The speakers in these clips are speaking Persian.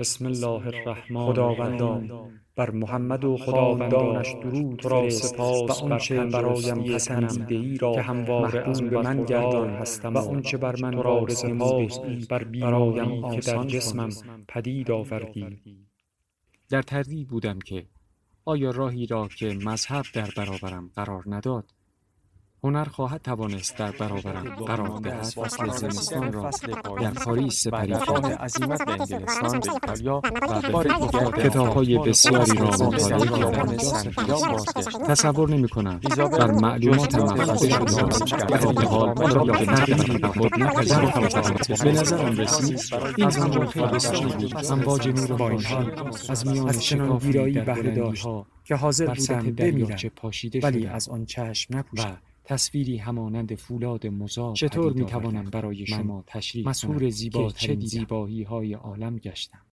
بسم الله الرحمن خداوندا بر محمد و خداوندانش درود را سپاس و آنچه برایم پسندیده ای را که همواره از محبوب من گردان هستم و آنچه بر من وارد نموده بر برایم بیماری که در جسمم پدید آوردی. در تردید بودم که آیا راهی را که مذهب در برابرم قرار نداد هنر خواهد توانست در برابرم قرار دهد. فصل زمستان را در پاریس سپری راه کردم عزیمت به انگلستان به ایتالیا و به بار فکر دیگر کتاب‌های بسیاری را مطالعه بازگشتم. تصور نمی کنم ایزابل بر معلومات محفظه را در حال حال را به تغییری به خود نپذیرفتم به نظرم رسید. این خیلی بسیاری بود. امواج نور با این خورشید حال از میان ویرایی در بهره داشت بلندی‌ها که حاضر بودم بمیرم. پاشیده ولی از آن چشم و نپوشم تصویری همانند فولاد مزار چطور می‌توانم آورم برای شما تشریح زیباترین که چه؟ زیبایی های عالم گشتم.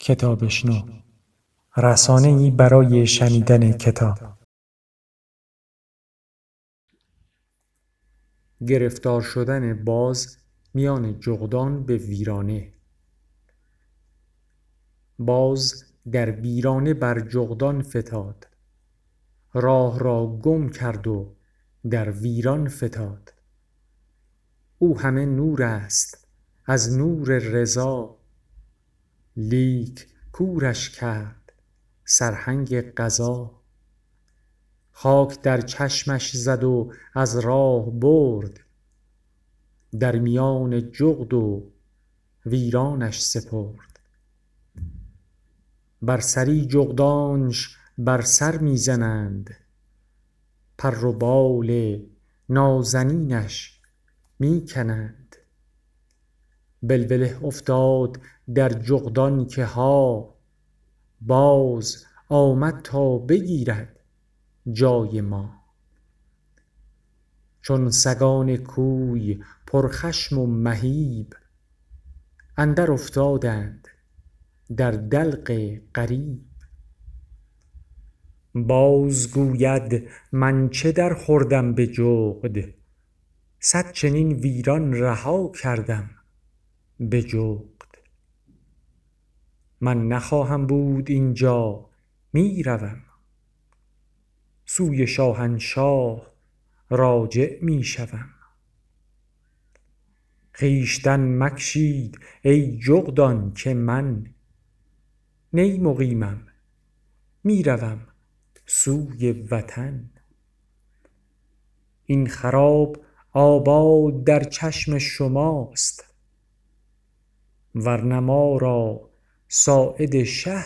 کتابشنو رسانه ای برای شنیدن کتاب. گرفتار شدن باز میان جغدان به ویرانه. باز در ویرانه بر جغدان فتاد. راه را گم کرد و در ویران فتاد. او همه نور است از نور رضا. لیک کورش کرد سرهنگ قضا. خاک در چشمش زد و از راه برد. در میان جغد و ویرانش سپرد. بر سری جغدانش بر سر می زنند پر و بال نازنینش می کنند افتاد در جغدان که ها باز آمد تا بگیرد جای ما. چون سگان کوی پرخشم و مهیب اندر افتادند. در دلق غریب باز گوید من چه در خوردم به جغد؟ صد چنین ویران رها کردم به جغد. من نخواهم بود اینجا می روم. سوی شاهنشاه راجع می شوم. خویشتن مکشید ای جغدان که من نی مقیمم می روم سوی وطن. این خراب آباد در چشم شماست ور نه ما را ساعد شه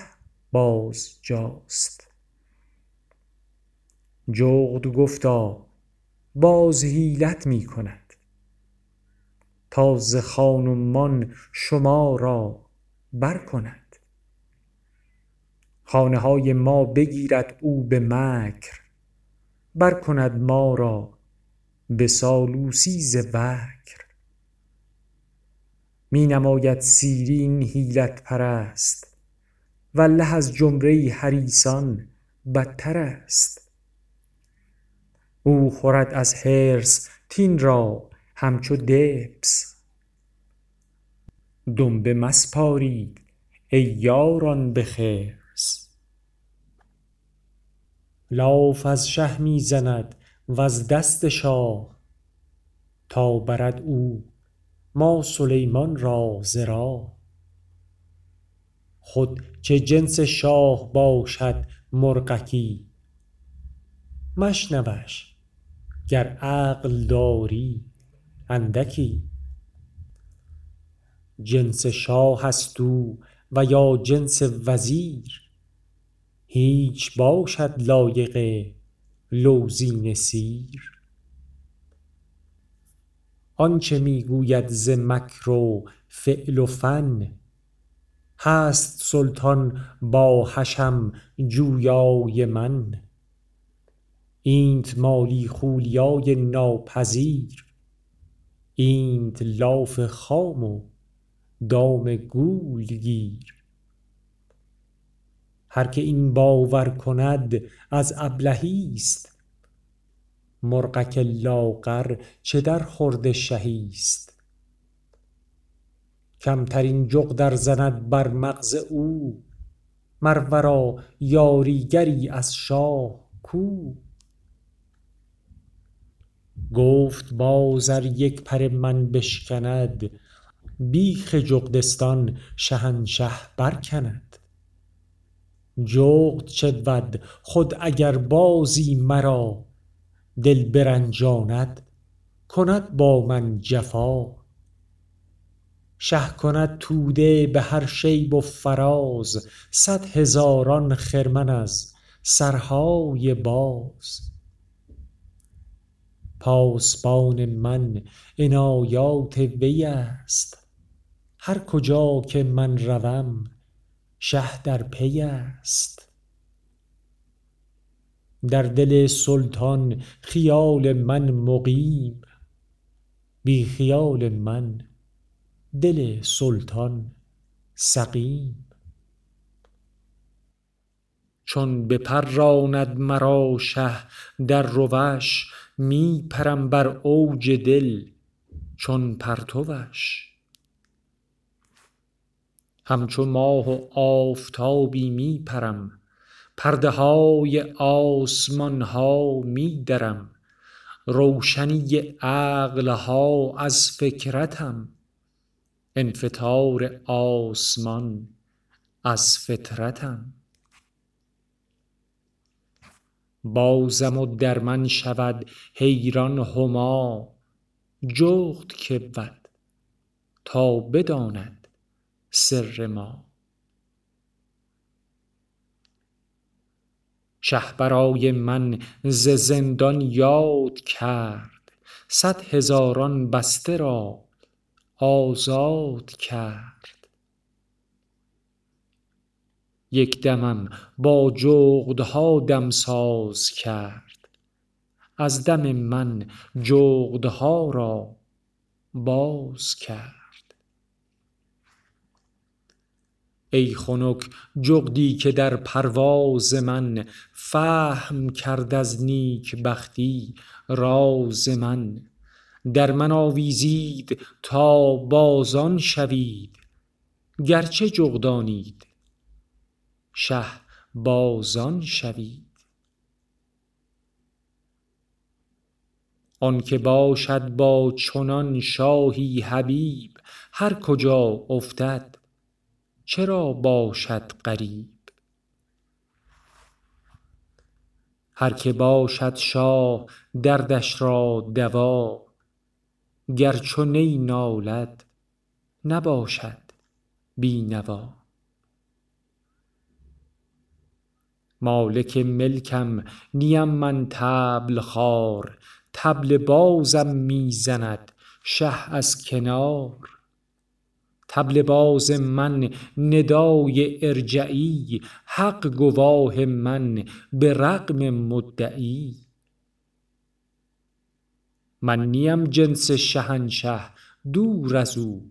بازجاست جغد گفتا باز حیلت می کند تا ز خان و مان شما را بر کند خانه های ما بگیرد او به مکر بر کند ما را به سالوسی ز وکر. می نماید سیری این پرست والله از جمله حریصان بتر است. او خورد از حرص تین را همچو دبس. دنبه مسپارید ای یاران به لاف از شه می زند وز دست شاه تا برد او ما سلیمان را ز خود چه جنس شاه باشد مرغکی مشنوش گر عقل داری اندکی جنس شاه است او و یا جنس وزیر هیچ باشد لایق لوزین سیر. آنچه می گوید ز مکر و فعل و فن هست سلطان با حشم جویای من. اینت مالی خولیای ناپذیر اینت لاف خام و دام گول گیر هر که این باور کند از ابلهی ست مرغک لاغر چه درخورد شهیست کمترین جغد ار زند بر مغز او مر ورا یاریگری از شاه کو. گفت باز ار یک پر من بشکند بیخ جغدستان شهنشه برکند. جغد بود خود اگر بازی مرا دل برنجاند کند با من جفا. شه کند توده به هر شیب و فراز صد هزاران خرمن از سرهای باز. پاسبان من عنایات وی است هر کجا که من روم شه در پی است. در دل سلطان خیال من مقیم بی خیال من دل سلطان سقیم. چون بپراند مرا شه در روش می پرم بر اوج دل چون پرتوش. همچو ماه و آفتابی می پرم پرده های آسمان ها می درم روشنی عقل ها از فکرتم. انفطار آسمان از فطرتم. بازم و در من شود حیران هما جغد کی بود تا بداند سر ما. شه برای من ز زندان یاد کرد صد هزاران بسته را آزاد کرد. یک دمم با جغدها دمساز کرد از دم من جغدها را باز کرد. ای خنک جغدی که در پرواز من فهم کرد از نیکبختی راز من. در من آویزید تا بازان شوید گرچه جغدانید شه بازان شوید. آن که باشد با چنان شاهی حبیب هر کجا افتد چرا باشد غریب؟ هر که باشد شاه دردش را دوا گر چو نی نالد نباشد بی نوا مالک ملکم نیم من طبل خوار طبل بازم می زند شه از کنار. طبل باز من ندای ارجعی حق گواه من به رغم مدعی. من نیم جنس شهنشه دور از او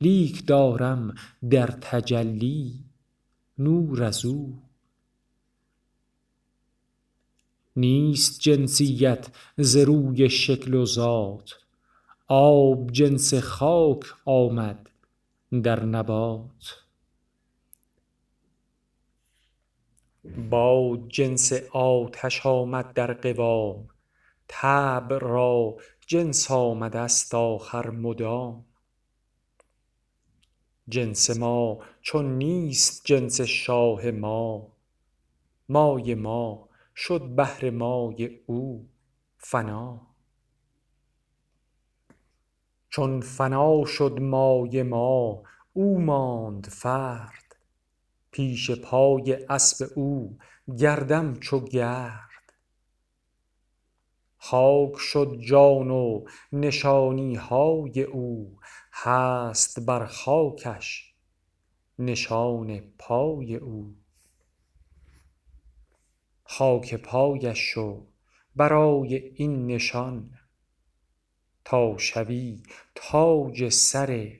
لیک دارم در تجلی نور از او. نیست جنسیت ز روی شکل و ذات آب جنس خاک آمد در نبات. باد جنس آتش آمد در قوام طبع را جنس آمده ست آخر مدام. جنس ما چون نیست جنس شاه ما مای ما شد بهر مای او فنا. چون فنا شد مای ما او ماند فرد. پیش پای اسب او گردم چو گرد. خاک شد جان و نشانی های او هست بر خاکش نشان پای او. خاک پایش شو برای این نشان تا شوی تاج سر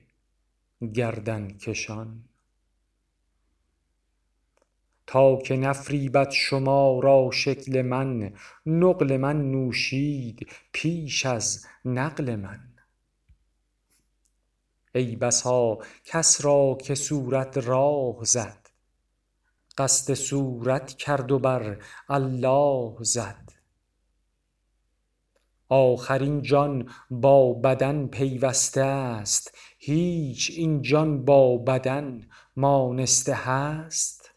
گردن کشان. تا که نفریبد شما را شکل من نقل من نوشید پیش از نقل من. ای بسا کس را که صورت راه زد قصد صورت کرد و بر الله زد. آخر جان با بدن پیوسته ست هیچ این جان با بدن مانسته هست.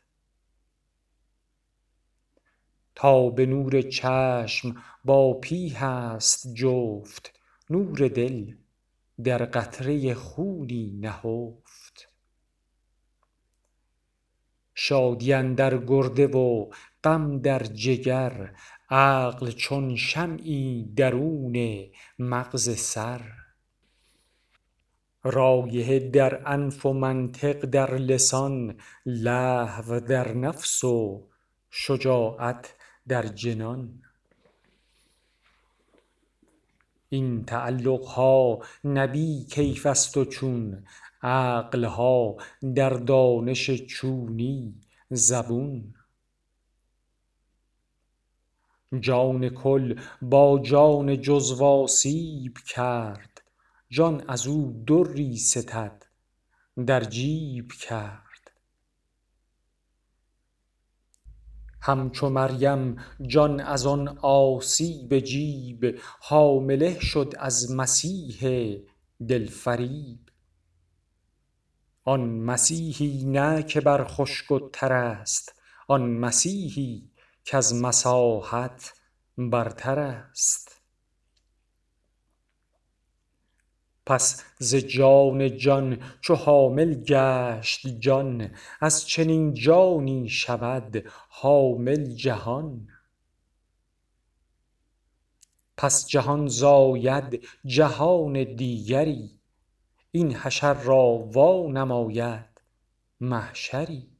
تا به نور چشم با پیه ست جفت نور دل در قطره خونی نهفت. شادی اندر گرده و غم در جگر عقل چون شمعی درون مغز سر. رایحه در انف و منطق در لسان لهو در نفس و شجاعت در جنان. این تعلق ها نه بی کیف است و چون عقل ها در دانش چونی زبون. جان کل با جان جزو آسیب کرد جان از او دری ستد در جیب کرد. همچو مریم جان از آن آسیب جیب حامله شد از مسیح دل فریب آن مسیحی نه که بر خشک و تر است آن مسیحی کز مساحت برتر است. پس ز جان جان چو حامل گشت جان از چنین جانی شود حامل جهان. پس جهان زاید جهان دیگری این حشر را وانماید محشری.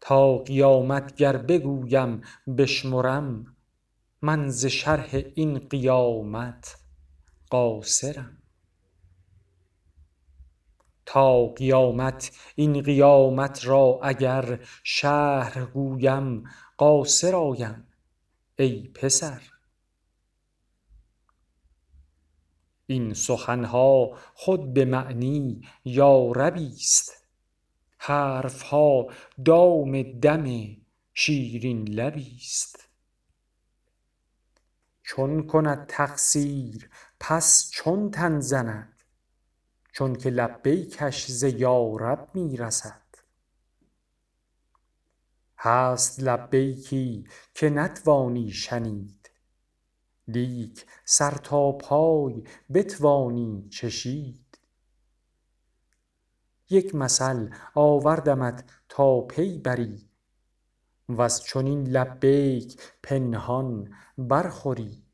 تا قیامت گر بگویم بشمرم من ز شرح این قیامت قاصرم. تا قیامت این قیامت را اگر شرح گویم قاصر آیم ای پسر. این سخن ها خود به معنی یا ربی ست حرف ها دام دم شیرین لبی ست چون کند تقصیر پس چون تن زند؟ چونک لبیکش ز یا رب می رسد هست لبیکی که نتوانی شنید. لیک سر تا پای بتوانی چشید. یک مثل آوردمت تا پی بری. وز چنین لبیک پنهان برخوری.